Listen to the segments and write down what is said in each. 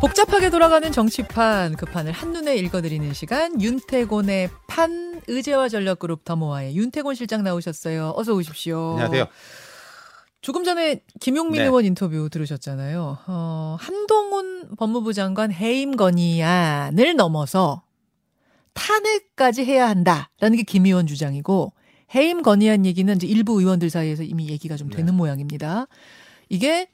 복잡하게 돌아가는 정치판 그 판을 한눈에 읽어드리는 시간 윤태곤의 판 의제와 전략그룹 더모아의 윤태곤 실장 나오셨어요. 어서 오십시오. 안녕하세요. 조금 전에 김용민 네. 의원 인터뷰 들으셨잖아요. 어, 한동훈 법무부 장관 해임 건의안을 넘어서 탄핵까지 해야 한다라는 게 김 의원 주장이고 해임 건의안 얘기는 이제 일부 의원들 사이에서 이미 얘기가 좀 되는 네. 모양입니다. 이게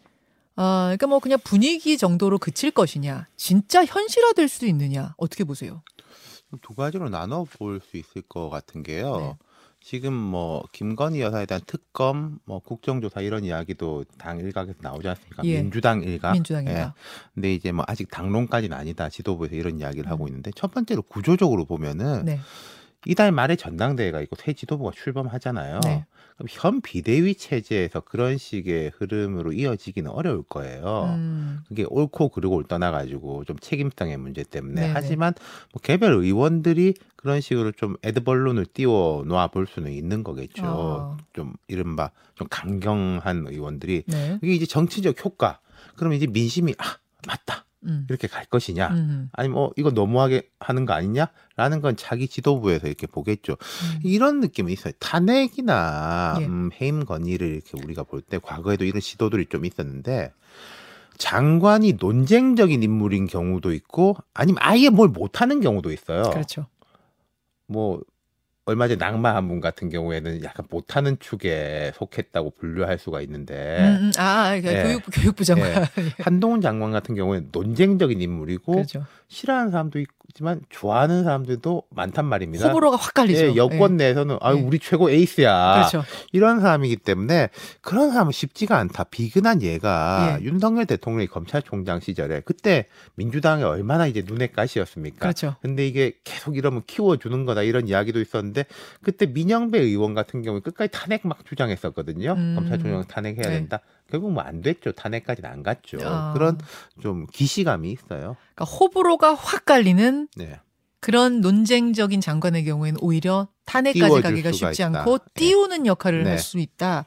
어, 그러니까 뭐 그냥 분위기 정도로 그칠 것이냐, 진짜 현실화될 수도 있느냐 어떻게 보세요? 두 가지로 나눠 볼 수 있을 것 같은 게요. 네. 지금 뭐 김건희 여사에 대한 특검, 뭐 국정조사 이런 이야기도 당 일각에서 나오지 않습니까? 예. 민주당 일각. 민주당이가 예. 근데 이제 뭐 아직 당론까지는 아니다. 지도부에서 이런 이야기를 음. 하고 있는데 첫 번째로 구조적으로 보면은 네, 이달 말에 전당대회가 있고 새 지도부가 출범하잖아요. 네. 그럼 현 비대위 체제에서 그런 식의 흐름으로 이어지기는 어려울 거예요. 음, 그게 옳고 그르고를 떠나가지고 좀 책임성의 문제 때문에 네네. 하지만 뭐 개별 의원들이 그런 식으로 좀 애드벌룬을 띄워 놓아 볼 수는 있는 거겠죠. 어. 좀 이른바 좀 강경한 의원들이 네, 이게 이제 정치적 효과. 그러면 이제 민심이 아 맞다 음, 이렇게 갈 것이냐. 음, 아니 뭐 이거 너무하게 하는 거 아니냐라는 건 자기 지도부에서 이렇게 보겠죠. 음. 이런 느낌이 있어요. 탄핵이나 예. 음, 해임 건의를 이렇게 우리가 볼 때 과거에도 이런 시도들이 좀 있었는데 장관이 논쟁적인 인물인 경우도 있고 아니면 아예 뭘 못하는 경우도 있어요. 그렇죠. 뭐 얼마 전에 낭만 분 같은 경우에는 약간 못하는 축에 속했다고 분류할 수가 있는데 음, 음, 아, 그 예. 교육부 교육부 장관. 한동훈 장관 같은 경우에는 논쟁적인 인물이고 그렇죠. 싫어하는 사람도 있 지만 좋아하는 사람들도 많단 말입니다. 호불호가 확 갈리죠. 예, 여권 내에서는 아유 예. 우리 최고 에이스야. 그렇죠. 이런 사람이기 때문에 그런 사람은 쉽지가 않다. 비근한 얘가 예. 윤석열 대통령이 검찰총장 시절에 그때 민주당이 얼마나 이제 눈에 가시였습니까? 그렇죠. 근데 이게 계속 이러면 키워주는 거다 이런 이야기도 있었는데 그때 민영배 의원 같은 경우에 끝까지 탄핵 막 주장했었거든요. 음. 검찰총장 탄핵해야 네. 된다. 결국 뭐 안 됐죠. 탄핵까지는 안 갔죠. 아. 그런 좀 기시감이 있어요. 그러니까 호불호가 확 갈리는 네. 그런 논쟁적인 장관의 경우에는 오히려 탄핵까지 가기가 쉽지 있다. 않고 네. 띄우는 역할을 네. 할수 있다.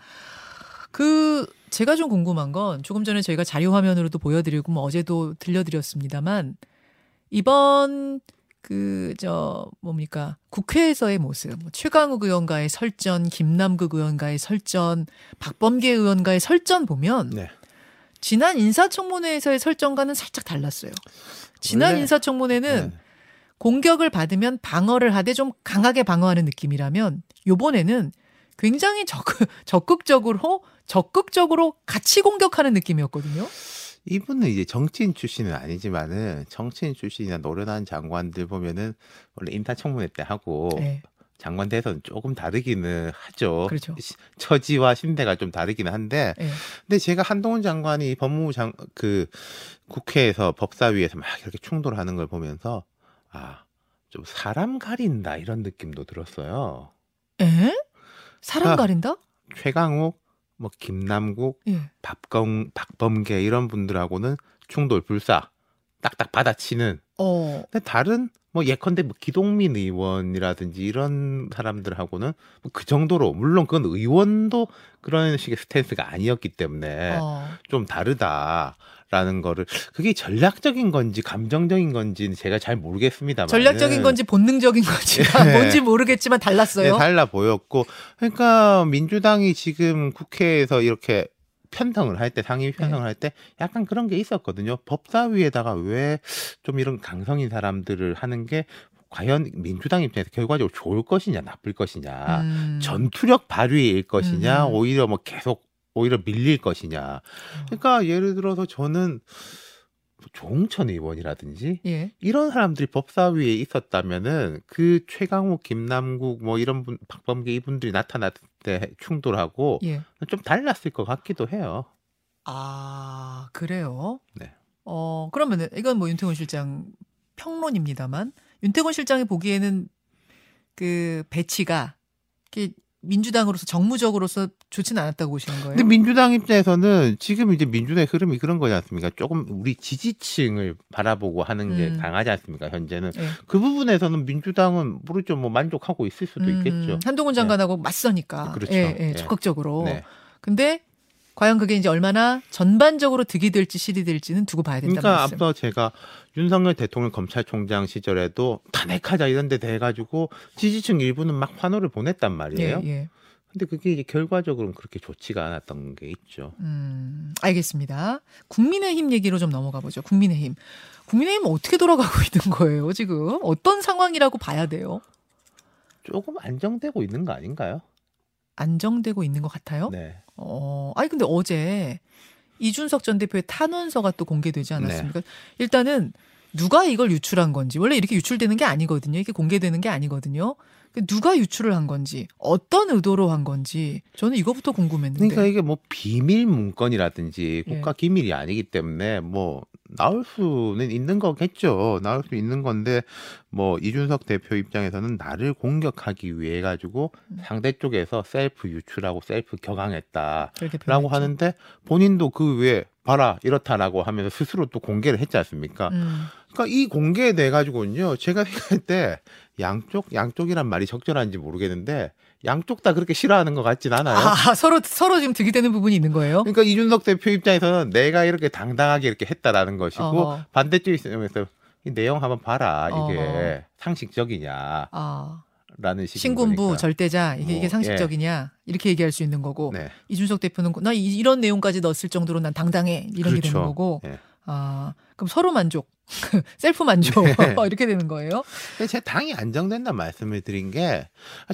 그 제가 좀 궁금한 건 조금 전에 저희가 자료 화면으로도 보여드리고 뭐 어제도 들려드렸습니다만 이번 그 저 뭡니까 국회에서의 모습 뭐 최강욱 의원과의 설전 김남국 의원과의 설전 박범계 의원과의 설전 보면 네. 지난 인사청문회에서의 설전과는 살짝 달랐어요. 지난 원래- 인사청문회는 네. 공격을 받으면 방어를 하되 좀 강하게 방어하는 느낌이라면 요번에는 굉장히 적극, 적극적으로 적극적으로 같이 공격하는 느낌이었거든요. 이분은 이제 정치인 출신은 아니지만은 정치인 출신이나 노련한 장관들 보면은 원래 인사청문회 때 하고 네. 장관 대선 조금 다르기는 하죠. 그렇죠. 시- 처지와 신대가 좀 다르기는 한데, 네. 근데 제가 한동훈 장관이 법무부 장 그 국회에서 법사위에서 막 이렇게 충돌하는 걸 보면서 아 좀 사람 가린다 이런 느낌도 들었어요. 에? 사람 아. 가린다? 최강욱, 뭐 김남국, 예. 박검, 박범계 이런 분들하고는 충돌 불사 딱딱 받아치는 어. 근데 다른 뭐 예컨대 뭐 기동민 의원이라든지 이런 사람들하고는 뭐 그 정도로 물론 그건 의원도 그런 식의 스탠스가 아니었기 때문에 어. 좀 다르다 라는 거를 그게 전략적인 건지 감정적인 건지는 제가 잘 모르겠습니다만 전략적인 건지 본능적인 건지 예. 뭔지 모르겠지만 달랐어요. 네, 달라 보였고 그러니까 민주당이 지금 국회에서 이렇게 편성을 할 때 상임위 네. 편성을 할때 약간 그런 게 있었거든요. 법사위에다가 왜 좀 이런 강성인 사람들을 하는 게 과연 민주당 입장에서 결과적으로 좋을 것이냐 나쁠 것이냐 음. 전투력 발휘일 것이냐 음. 오히려 뭐 계속 오히려 밀릴 것이냐 그러니까 예를 들어서 저는 조홍천 의원이라든지 예. 이런 사람들이 법사위에 있었다면은 그 최강욱, 김남국 뭐 이런 분, 박범계 이분들이 나타났을 때 충돌하고 예. 좀 달랐을 것 같기도 해요. 아, 그래요? 네. 어, 그러면은, 이건 뭐 윤태곤 실장 평론입니다만, 윤태곤 실장이 보기에는 그 배치가, 민주당으로서 정무적으로서 좋지는 않았다고 보시는 거예요? 근데 민주당 입장에서는 지금 이제 민주당의 흐름이 그런 거지 않습니까? 조금 우리 지지층을 바라보고 하는 게 음. 강하지 않습니까? 현재는 예. 그 부분에서는 민주당은 모르죠. 뭐 만족하고 있을 수도 음, 있겠죠. 한동훈 장관하고 맞서니까. 그렇죠. 예, 예, 예. 적극적으로. 네. 근데 과연 그게 이제 얼마나 전반적으로 득이 될지 실이 될지는 두고 봐야 된다 그러니까 말씀. 앞서 제가 윤석열 대통령 검찰총장 시절에도 탄핵하자 이런 데 돼가지고 지지층 일부는 막 환호를 보냈단 말이에요. 예, 예. 근데 그게 이제 결과적으로는 그렇게 좋지가 않았던 게 있죠. 음, 알겠습니다. 국민의힘 얘기로 좀 넘어가 보죠. 국민의힘. 국민의힘 어떻게 돌아가고 있는 거예요, 지금? 어떤 상황이라고 봐야 돼요? 조금 안정되고 있는 거 아닌가요? 안정되고 있는 것 같아요? 네. 어, 아니, 근데 어제 이준석 전 대표의 탄원서가 또 공개되지 네. 않았습니까? 일단은 누가 이걸 유출한 건지, 원래 이렇게 유출되는 게 아니거든요. 이게 공개되는 게 아니거든요. 그 누가 유출을 한 건지, 어떤 의도로 한 건지, 저는 이거부터 궁금했는데. 그러니까 이게 뭐 비밀 문건이라든지 예. 국가 기밀이 아니기 때문에 뭐 나올 수는 있는 거겠죠. 나올 수 있는 건데 뭐 이준석 대표 입장에서는 나를 공격하기 위해 가지고 음. 상대 쪽에서 셀프 유출하고 셀프 격앙했다라고. 하는데 본인도 그 외에 봐라 이렇다라고 하면서 스스로 또 공개를 했지 않습니까? 음, 그러니까 이 공개에 대해 가지고는요. 제가 생각할 때 양쪽 양쪽이란 말이 적절한지 모르겠는데 양쪽 다 그렇게 싫어하는 것 같진 않아요. 아, 서로, 서로 지금 득이 되는 부분이 있는 거예요? 그러니까 이준석 대표 입장에서는 내가 이렇게 당당하게 이렇게 했다라는 것이고 어허. 반대쪽 입장에서 이 내용 한번 봐라 이게 어허. 상식적이냐라는 아, 식인 신군부 거니까. 절대자, 이게, 뭐, 이게 상식적이냐? 이렇게 얘기할 수 있는 거고. 네. 이준석 대표는 나 이- 이런 내용까지 넣었을 정도로 난 당당해. 이런 게 되는 그렇죠. 거고. 예. 아, 그럼 서로 만족. 셀프 만족. 네. 이렇게 되는 거예요? 근데 제 당이 안정된다 말씀을 드린 게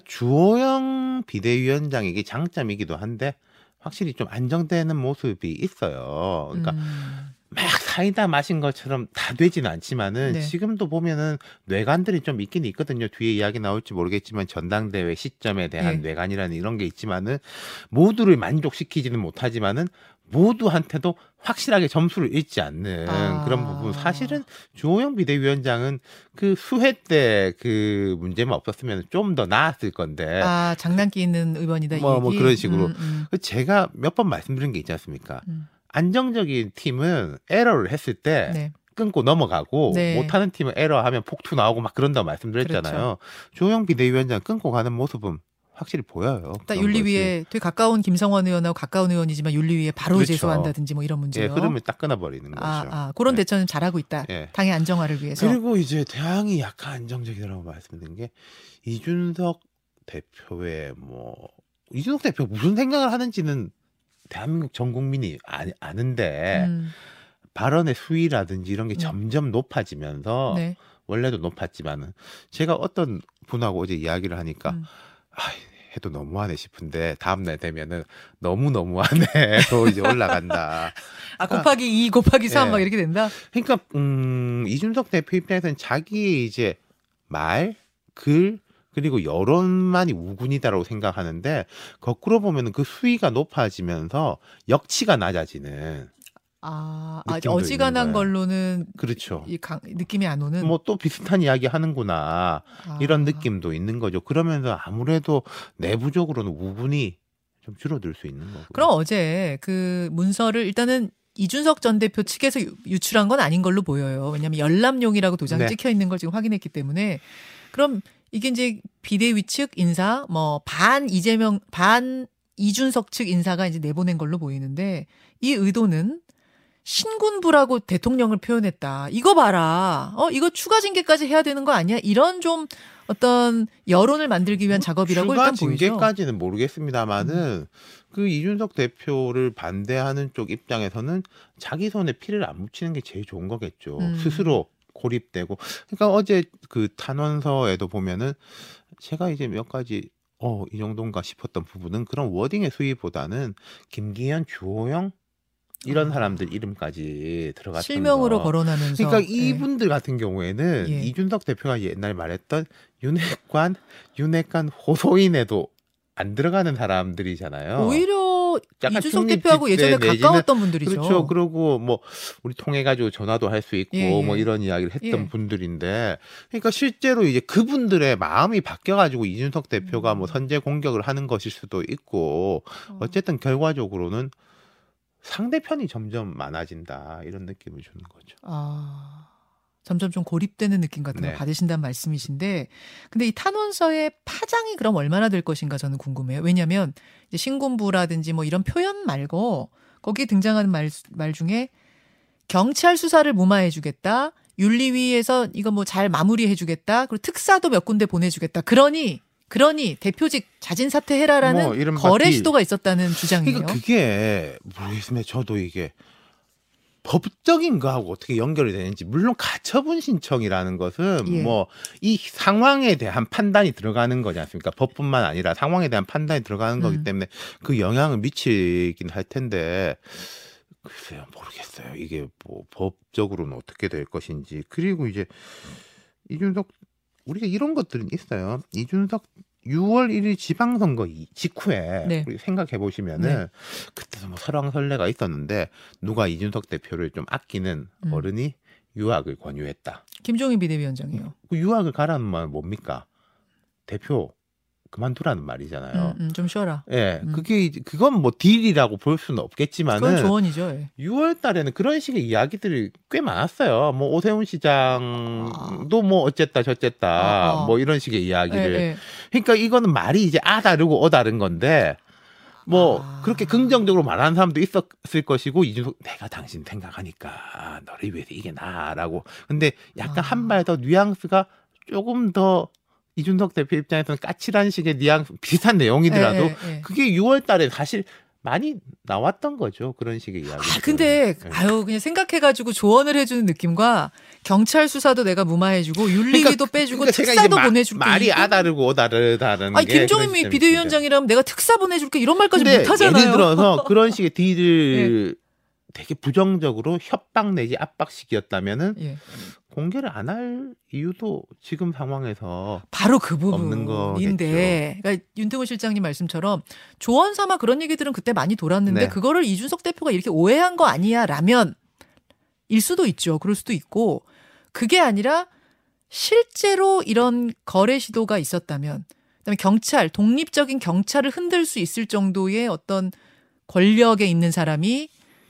주호영 비대위원장에게 장점이기도 한데 확실히 좀 안정되는 모습이 있어요. 그러니까 음, 막 사이다 마신 것처럼 다 되지는 않지만은 네. 지금도 보면은 뇌관들이 좀 있긴 있거든요. 뒤에 이야기 나올지 모르겠지만 전당대회 시점에 대한 네. 뇌관이라는 이런 게 있지만은 모두를 만족시키지는 못하지만은 모두한테도 확실하게 점수를 잃지 않는 아. 그런 부분. 사실은 주호영 비대위원장은 그 수회 때 그 문제만 없었으면 좀 더 나았을 건데 아, 장난기 있는 의원이다. 이 뭐, 뭐? 그런 식으로. 음, 음, 그 제가 몇 번 말씀드린 게 있지 않습니까? 음. 안정적인 팀은 에러를 했을 때 네. 끊고 넘어가고 네. 못하는 팀은 에러하면 폭투 나오고 막 그런다고 말씀드렸잖아요. 그렇죠. 조영 비대위원장 끊고 가는 모습은 확실히 보여요. 딱 그런 윤리위에 되게 가까운 김성원 의원하고 가까운 의원이지만 윤리위에 바로 그렇죠. 제소한다든지 뭐 이런 것이. 예, 문제요. 흐름을 딱 끊어버리는 거죠. 아, 아, 그런 네. 대처는 잘하고 있다. 예. 당의 안정화를 위해서. 그리고 이제 대항이 약간 안정적이라고 말씀드린 게 이준석 대표의 뭐 이준석 대표 무슨 생각을 하는지는 대한민국 전 국민이 아, 아는데 음, 발언의 수위라든지 이런 게 네. 점점 높아지면서 네. 원래도 높았지만은 제가 어떤 분하고 어제 이야기를 하니까 음. 아, 해도 너무하네 싶은데 다음날 되면은 너무 너무하네 또 이제 올라간다. 아, 곱하기 2, 곱하기 3 예. 막 이렇게 된다? 그러니까 음, 이준석 대표 입장에서는 자기의 이제 말, 글 그리고 여론만이 우군이다라고 생각하는데 거꾸로 보면은 그 수위가 높아지면서 역치가 낮아지는 아, 아 어지간한. 걸로는 그렇죠. 이 강, 느낌이 안 오는 뭐 또 비슷한 이야기 하는구나 아. 이런 느낌도 있는 거죠. 그러면서 아무래도 내부적으로는 우군이 좀 줄어들 수 있는 거고. 그럼 어제 그 문서를 일단은 이준석 전 대표 측에서 유- 유출한 건 아닌 걸로 보여요. 왜냐하면 열람용이라고 도장이 네. 찍혀 있는 걸 지금 확인했기 때문에 그럼 이게 이제 비대위 측 인사 뭐 반 이재명 반 이준석 측 인사가 이제 내보낸 걸로 보이는데 이 의도는 신군부라고 대통령을 표현했다. 이거 봐라. 어 이거 추가 징계까지 해야 되는 거 아니야? 이런 좀 어떤 여론을 만들기 위한 작업이라고 추가 일단 보이죠. 징계까지는 모르겠습니다만은 그 이준석 대표를 반대하는 쪽 입장에서는 자기 손에 피를 안 묻히는 게 제일 좋은 거겠죠. 음. 스스로 고립되고. 그러니까 어제 그 탄원서에도 보면은 제가 이제 몇 가지 어, 이 정도인가 싶었던 부분은 그런 워딩의 수위보다는 김기현, 주호영 이런 아. 사람들 이름까지 들어갔던 실명으로 거. 거론하면서 그러니까 예. 이분들 같은 경우에는 예. 이준석 대표가 옛날에 말했던 윤핵관, 윤핵관 호소인에도 안 들어가는 사람들이잖아요. 오히려 이준석 대표하고 예전에 가까웠던 분들이죠. 그렇죠. 그리고 뭐 우리 통해 가지고 전화도 할 수 있고 예, 예. 뭐 이런 이야기를 했던 예. 분들인데 그러니까 실제로 이제 그분들의 마음이 바뀌어 가지고 이준석 대표가 음. 뭐 선제 공격을 하는 것일 수도 있고 어쨌든 결과적으로는 상대편이 점점 많아진다 이런 느낌을 주는 거죠. 아 점점 좀 고립되는 느낌 같은 걸 네. 받으신다는 말씀이신데, 근데 이 탄원서의 파장이 그럼 얼마나 될 것인가 저는 궁금해요. 왜냐하면 이제 신군부라든지 뭐 이런 표현 말고 거기에 등장하는 말, 말 중에 경찰 수사를 무마해주겠다, 윤리위에서 이거 뭐 잘 마무리해주겠다, 그리고 특사도 몇 군데 보내주겠다. 그러니 그러니 대표직 자진 사퇴해라라는 뭐 거래 딜. 시도가 있었다는 주장이에요. 그러니까 그게 모르겠습니다. 저도 이게 법적인 거하고 어떻게 연결이 되는지 물론 가처분 신청이라는 것은 예. 뭐이 상황에 대한 판단이 들어가는 거지 않습니까? 법뿐만 아니라 상황에 대한 판단이 들어가는 음. 거기 때문에 그 영향을 미치긴 할 텐데 글쎄요 모르겠어요. 이게 뭐 법적으로는 어떻게 될 것인지 그리고 이제 이준석 우리가 이런 것들은 있어요. 이준석 6월 1일 지방선거 이- 직후에 네. 우리 생각해 보시면은 네. 그때도 뭐 설왕설래가 있었는데 누가 이준석 대표를 좀 아끼는 음. 어른이 유학을 권유했다. 김종인 비대위원장이요. 그 유학을 가라는 말 뭡니까? 대표 그만두라는 말이잖아요. 음, 음, 좀 쉬어라. 예, 음. 그게 그건 뭐 딜이라고 볼 수는 그건 없겠지만은 조언이죠. 예. 6월 달에는 그런 식의 이야기들이 꽤 많았어요. 뭐 오세훈 시장도 뭐 어쨌다 저쨌다 아, 아. 뭐 이런 식의 이야기를. 예, 예. 그러니까 이거는 말이 이제 아 다르고 어 다른 건데 뭐 아. 그렇게 긍정적으로 말하는 사람도 있었을 것이고 이준석 내가 당신 생각하니까 너를 위해서 이게 나라고. 근데 약간 아. 한발 더 뉘앙스가 조금 더 이준석 대표 입장에서는 까칠한 식의 뉘앙스 비슷한 내용이더라도 예, 예, 예. 그게 6월 달에 사실 많이 나왔던 거죠. 그런 식의 이야기. 아, 근데 아유 그냥 생각해 가지고 조언을 해 주는 느낌과 경찰 수사도 내가 무마해 주고 윤리위도 빼주고 그러니까 제가 이제 특사도 마- 보내 줄게. 말이 이거- 아 다르고 어 다르다는 아니 게 김종인 비대위원장이라면 내가 특사 보내 줄게 이런 말까지 근데 못하잖아요. 네. 예를 들어서 그런 식의 딜을 되게 부정적으로 협박 내지 압박식이었다면은 예. 공개를 안 할 이유도 지금 상황에서 바로 그 부분인데, 그러니까 윤태곤 실장님 말씀처럼 조언 삼아 그런 얘기들은 그때 많이 돌았는데 네. 그거를 이준석 대표가 이렇게 오해한 거 아니야라면 일 수도 있죠. 그럴 수도 있고 그게 아니라 실제로 이런 거래 시도가 있었다면, 그다음에 경찰 독립적인 경찰을 흔들 수 있을 정도의 어떤 권력에 있는 사람이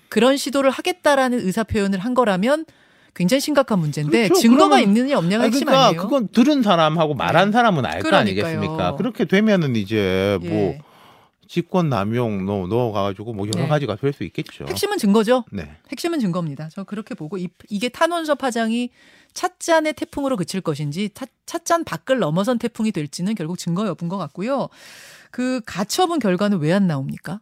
그런 시도를 하겠다라는 의사 표현을 한 거라면 굉장히 심각한 문제인데 그렇죠. 증거가 그러면- 있느냐 없느냐가 핵심 그러니까 아니에요. 그건 들은 사람하고 말한 사람은 알 거. 아니겠습니까? 그렇게 되면은 이제 뭐 예. 직권 남용 넣어 넣어가지고 뭐 여러 네. 가지가 될 수 있겠죠. 핵심은 증거죠. 네. 핵심은 증거입니다. 저 그렇게 보고 이, 이게 탄원서 파장이 찻잔의 태풍으로 그칠 것인지 차, 찻잔 밖을 넘어선 태풍이 될지는 결국 증거 여부인 것 같고요. 그 가처분 결과는 왜 안 나옵니까?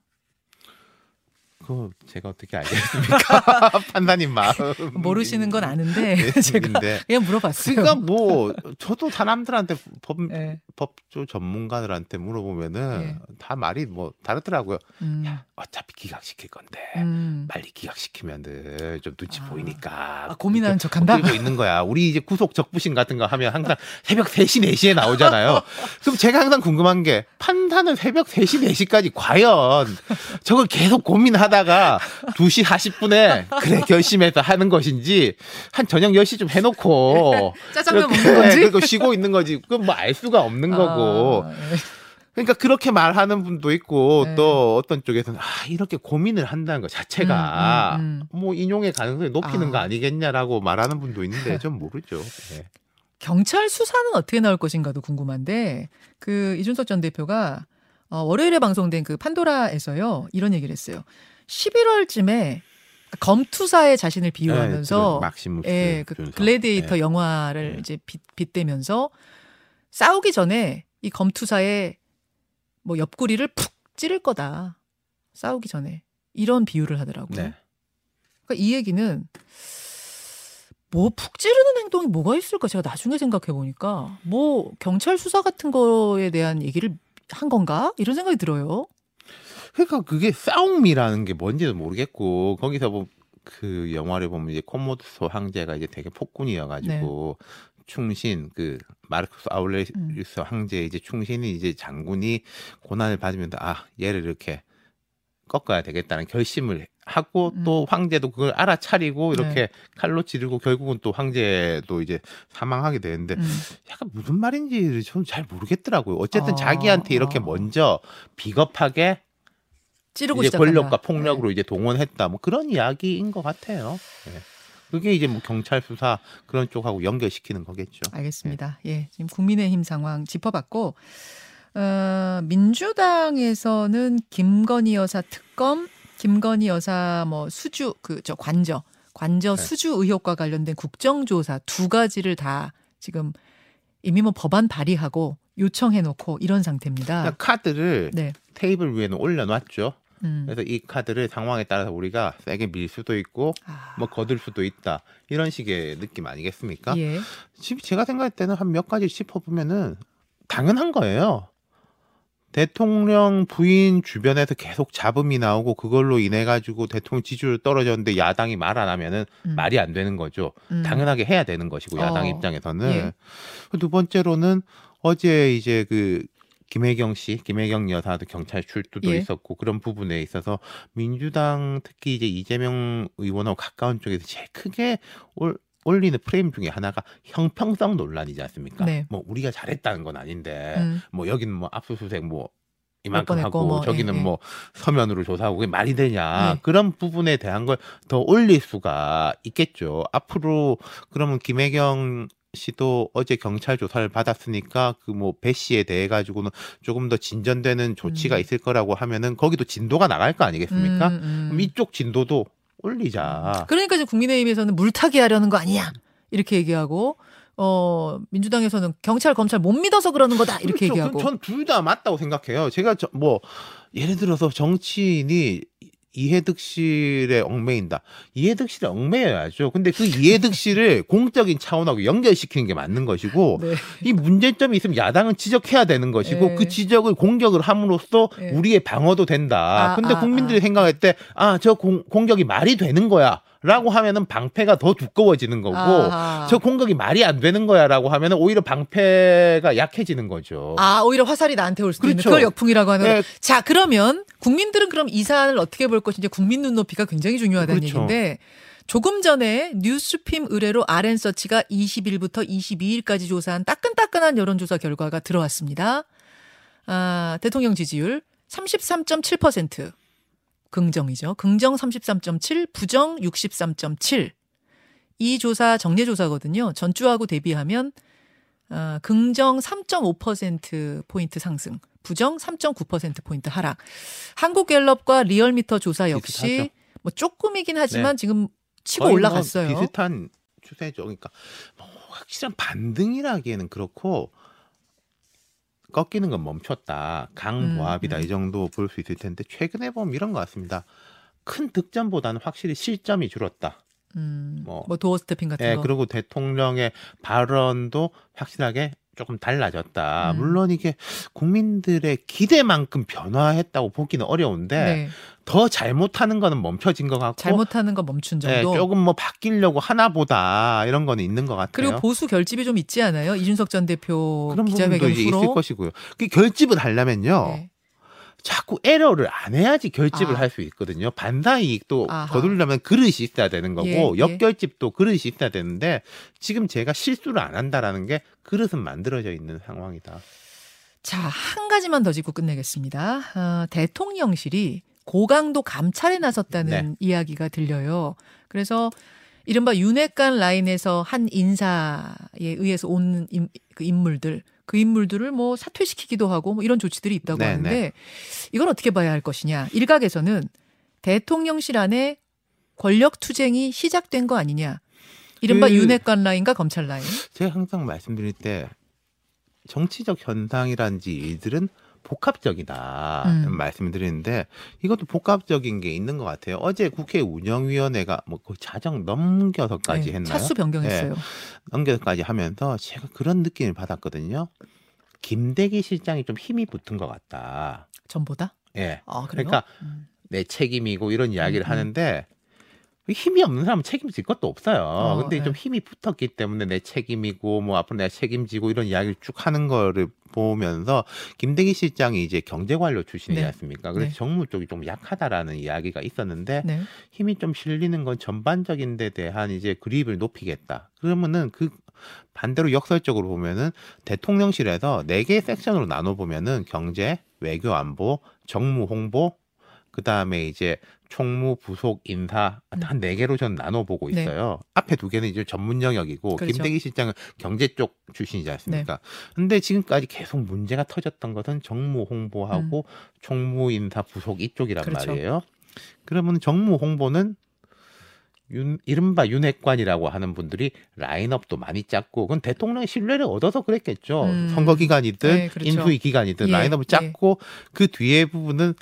그거 제가 어떻게 알겠습니까? 판사님 마음 모르시는 건 아는데 네, 제가 근데 그냥 물어봤어요. 그러니까 뭐 저도 사람들한테 법 예. 법조 전문가들한테 물어보면은 예. 다 말이 뭐 다르더라고요. 음, 야 어차피 기각시킬 건데 음. 빨리 기각시키면은 좀 눈치 아. 보이니까 아, 고민하는 척한다? 들고 있는 거야. 우리 이제 구속 적부심 같은 거 하면 항상 새벽 3시 4시에 나오잖아요. 그럼 제가 항상 궁금한 게 판단은 새벽 3시 4시까지 과연 저걸 계속 고민하다 가 2시 40분에 그래 결심해서 하는 것인지 한 저녁 10시 좀 해놓고 짜장면 먹는 거지? 그리고 쉬고 있는 거지. 그건 뭐 알 수가 없는 거고. 아, 예. 그러니까 그렇게 말하는 분도 있고 네. 또 어떤 쪽에서는 아 이렇게 고민을 한다는 것 자체가 음, 음, 음. 뭐 인용의 가능성이 높이는 아. 거 아니겠냐라고 말하는 분도 있는데 좀 모르죠. 네. 경찰 수사는 어떻게 나올 것인가도 궁금한데 그 이준석 전 대표가 어, 월요일에 방송된 그 판도라에서요 이런 얘기를 했어요. 11월쯤에 검투사에 자신을 비유하면서 네, 막시무스 예, 그. 글래디에이터 네. 영화를 네. 이제 빗, 빗대면서 싸우기 전에 이 검투사의 뭐 옆구리를 푹 찌를 거다. 싸우기 전에 이런 비유를 하더라고요. 네. 그러니까 이 얘기는 뭐 푹 찌르는 행동이 뭐가 있을까 제가 나중에 생각해 보니까 뭐 경찰 수사 같은 거에 대한 얘기를 한 건가 이런 생각이 들어요. 그러니까 그게 싸움이라는 게 뭔지도 모르겠고 거기서 뭐 그 영화를 보면 이제 코모도소 황제가 이제 되게 폭군이어가지고 네. 충신 그 마르크스 아울레리스 음. 황제 이제 충신이 이제 장군이 고난을 받으면서 아 얘를 이렇게 꺾어야 되겠다는 결심을 하고 음. 또 황제도 그걸 알아차리고 이렇게 네. 칼로 찌르고 결국은 또 황제도 이제 사망하게 되는데 음. 약간 무슨 말인지 저는 잘 모르겠더라고요. 어쨌든 아, 자기한테 이렇게 아. 먼저 비겁하게 찌르고 이제 시작한다. 권력과 폭력으로 이제 동원했다. 뭐 그런 이야기인 것 같아요. 예. 그게 이제 뭐 경찰 수사 그런 쪽하고 연결시키는 거겠죠. 알겠습니다. 예, 지금 국민의힘 상황 짚어봤고 어, 민주당에서는 김건희 여사 특검, 김건희 여사 뭐 수주 그 저 관저 관저 네. 수주 의혹과 관련된 국정조사 두 가지를 다 지금 이미 뭐 법안 발의하고 요청해놓고 이런 상태입니다. 그러니까 카드를 네. 테이블 위에는 올려놨죠. 음. 그래서 이 카드를 상황에 따라서 우리가 세게 밀 수도 있고 아, 뭐 거둘 수도 있다 이런 식의 느낌 아니겠습니까? 예. 제가 생각할 때는 한 몇 가지 짚어보면은 당연한 거예요. 대통령 부인 주변에서 계속 잡음이 나오고 그걸로 인해 가지고 대통령 지지율 떨어졌는데 야당이 말 안 하면은 음. 말이 안 되는 거죠. 음. 당연하게 해야 되는 것이고 야당 어, 입장에서는 예. 두 번째로는 어제 이제 그 김혜경 씨, 김혜경 여사도 경찰 출두도 예. 있었고 그런 부분에 있어서 민주당 특히 이제 이재명 의원하고 가까운 쪽에서 제일 크게 올, 올리는 프레임 중에 하나가 형평성 논란이지 않습니까? 네. 뭐 우리가 잘했다는 건 아닌데 음. 뭐 여기는 뭐 압수수색 뭐 이만큼 번 하고 뭐, 저기는 예, 예. 뭐 서면으로 조사하고 그게 말이 되냐 네. 그런 부분에 대한 걸 더 올릴 수가 있겠죠. 앞으로 그러면 김혜경 씨도 어제 경찰 조사를 받았으니까 그 뭐 배 씨에 대해 가지고는 조금 더 진전되는 조치가 음. 있을 거라고 하면은 거기도 진도가 나갈 거 아니겠습니까? 음, 음. 그럼 이쪽 진도도 올리자. 그러니까 지금 국민의힘에서는 물타기 하려는 거 아니냐 이렇게 얘기하고 어 민주당에서는 경찰 검찰 못 믿어서 그러는 거다 이렇게 그렇죠. 얘기하고 전 둘 다 맞다고 생각해요. 제가 저, 뭐 예를 들어서 정치인이 이해득 씨를 얽매인다. 이해득 씨를 얽매여야죠. 근데 그 이해득 씨를 공적인 차원하고 연결시키는 게 맞는 것이고 네. 이 문제점이 있으면 야당은 지적해야 되는 것이고 네. 그 지적을 공격을 함으로써 네. 우리의 방어도 된다. 아, 근데 아, 국민들이 아. 생각할 때 아 저 공격이 말이 되는 거야. 라고 하면은 방패가 더 두꺼워지는 거고 아하. 저 공격이 말이 안 되는 거야라고 하면은 오히려 방패가 약해지는 거죠. 아 오히려 화살이 나한테 올 수도 있는 그렇죠. 그걸 역풍이라고 하는 네. 자 그러면 국민들은 그럼 이 사안을 어떻게 볼 것인지 국민 눈높이가 굉장히 중요하다는 그렇죠. 얘기인데 조금 전에 뉴스핌 의뢰로 RN서치가 20일부터 22일까지 조사한 따끈따끈한 여론조사 결과가 들어왔습니다. 아, 대통령 지지율 33.7% 긍정이죠. 긍정 33.7, 부정 63.7. 이 조사 정례 조사거든요. 전주하고 대비하면 아, 긍정 3.5% 포인트 상승, 부정 3.9% 포인트 하락. 한국갤럽과 리얼미터 조사 역시 비슷하죠. 뭐 조금이긴 하지만 지금 치고 거의 올라갔어요. 뭐 비슷한 추세죠. 그러니까 뭐 확실한 반등이라기에는 그렇고 꺾이는 건 멈췄다. 강보합이다. 음, 음. 이 정도 볼 수 있을 텐데 최근에 보면 이런 것 같습니다. 큰 득점보다는 확실히 실점이 줄었다. 음, 뭐, 뭐 도어 스태핑 같은 예, 거. 그리고 대통령의 발언도 확실하게 조금 달라졌다. 음. 물론 이게 국민들의 기대만큼 변화했다고 보기는 어려운데 네. 더 잘못하는 거는 멈춰진 것 같고 잘못하는 거 멈춘 네, 정도. 조금 뭐 바뀌려고 하나보다 이런 거는 있는 것 같아요. 그리고 보수 결집이 좀 있지 않아요? 이준석 전 대표 기자회견 이제 있을 후로. 것이고요. 그 결집을 하려면요. 네. 자꾸 에러를 안 해야지 결집을 아. 할수 있거든요. 반사 이익도 아하. 거두려면 그릇이 있어야 되는 거고 예, 예. 역결집도 그릇이 있어야 되는데 지금 제가 실수를 안 한다라는 게 그릇은 만들어져 있는 상황이다. 자, 한 가지만 더 짚고 끝내겠습니다. 어, 대통령실이 고강도 감찰에 나섰다는 네. 이야기가 들려요. 그래서 이른바 윤핵관 라인에서 한 인사에 의해서 온 인, 그 인물들, 그 인물들을 뭐 사퇴시키기도 하고 뭐 이런 조치들이 있다고 네, 하는데 네. 이걸 어떻게 봐야 할 것이냐. 일각에서는 대통령실 안에 권력 투쟁이 시작된 거 아니냐. 이른바 그- 윤핵관 라인과 검찰 라인. 제가 항상 말씀드릴 때 정치적 현상이란지 일들은 복합적이다 음. 말씀을 드리는데 이것도 복합적인 게 있는 것 같아요. 어제 국회 운영위원회가 뭐 거의 자정 넘겨서까지 네, 했나요? 차수 변경했어요. 넘겨서까지 하면서 제가 그런 느낌을 받았거든요. 김대기 실장이 좀 힘이 붙은 것 같다. 전보다. 예. 아, 그래요? 그러니까 음. 내 책임이고 이런 이야기를 음, 음. 하는데 힘이 없는 사람은 책임질 것도 없어요. 어, 근데 좀 네. 힘이 붙었기 때문에 내 책임이고 뭐 앞으로 내가 책임지고 이런 이야기를 쭉 하는 거를 보면서 김대기 실장이 이제 경제관료 출신이지 네. 않습니까? 그래서 네. 정무 쪽이 좀 약하다라는 이야기가 있었는데 네. 힘이 좀 실리는 건 전반적인 데 대한 이제 그립을 높이겠다. 그러면은 그 반대로 역설적으로 보면은 대통령실에서 네 개의 섹션으로 나눠 보면은 경제, 외교 안보, 정무 홍보, 그 다음에 이제 총무 부속 인사 음. 한네 개로 전 나눠 보고 네. 있어요. 앞에 두 개는 이제 전문 영역이고 그렇죠. 네. 김대기 실장은 경제 쪽 출신이지 않습니까? 근데 지금까지 계속 문제가 터졌던 것은 정무 홍보하고 총무 인사 부속 이쪽이란 음. 그렇죠. 말이에요. 그러면 정무 홍보는 윤, 이른바 윤핵관이라고 하는 분들이 라인업도 많이 짰고 그건 대통령의 신뢰를 얻어서 그랬겠죠. 음. 선거 기간이든 네, 그렇죠. 인수위 기간이든 예, 라인업을 예. 짰고 그 뒤에 부분은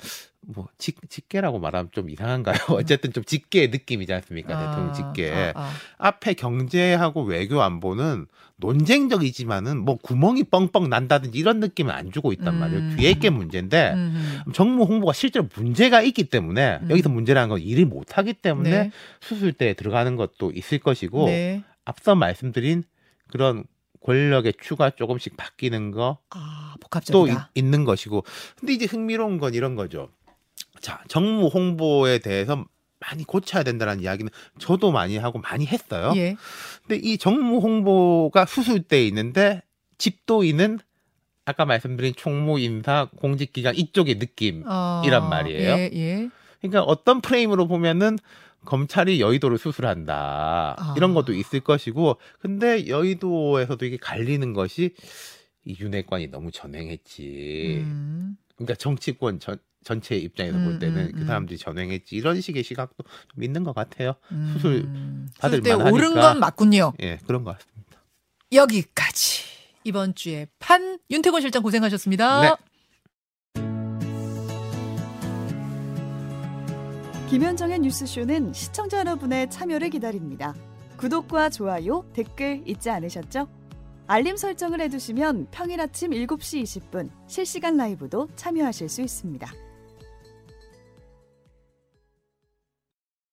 뭐 직, 직계라고 말하면 좀 이상한가요? 어쨌든 좀 직계 느낌이지 않습니까? 대통령 직계. 아, 아. 앞에 경제하고 외교 안보는 논쟁적이지만은 뭐 구멍이 뻥뻥 난다든지 이런 느낌은 안 주고 있단 음. 말이에요. 뒤에 게 문제인데 음, 정무 홍보가 실제로 문제가 있기 때문에 음. 여기서 문제라는 건 일을 못 하기 때문에 네. 수술대에 들어가는 것도 있을 것이고 네. 앞서 말씀드린 그런 권력의 추가 조금씩 바뀌는 거 아, 또 복합적이다. 있는 것이고 근데 이제 흥미로운 건 이런 거죠. 자 정무 홍보에 대해서 많이 고쳐야 된다는 이야기는 저도 많이 하고 많이 했어요. 예. 근데 이 정무 홍보가 수술대에 있는데 집도인은 아까 말씀드린 총무 인사 공직 기관 이쪽의 느낌. 어, 이란 말이에요. 예, 예. 그러니까 어떤 프레임으로 보면은 검찰이 여의도를 수술한다 아. 이런 것도 있을 것이고 근데 여의도에서도 이게 갈리는 것이 이 윤핵관이 너무 전횡했지. 음. 그러니까 정치권 전, 전체 입장에서 음, 볼 때는 음, 그 음. 사람들이 전횡했지 이런 식의 시각도 좀 있는 것 같아요. 음. 수술 받을 만하니까. 옳은 건 맞군요. 예, 그런 것 같습니다. 여기까지 이번 주에 판 윤태권 실장 고생하셨습니다. 네. 김현정의 뉴스쇼는 시청자 여러분의 참여를 기다립니다. 구독과 좋아요, 댓글 잊지 않으셨죠? 알림 설정을 해두시면 평일 아침 7시 20분 실시간 라이브도 참여하실 수 있습니다.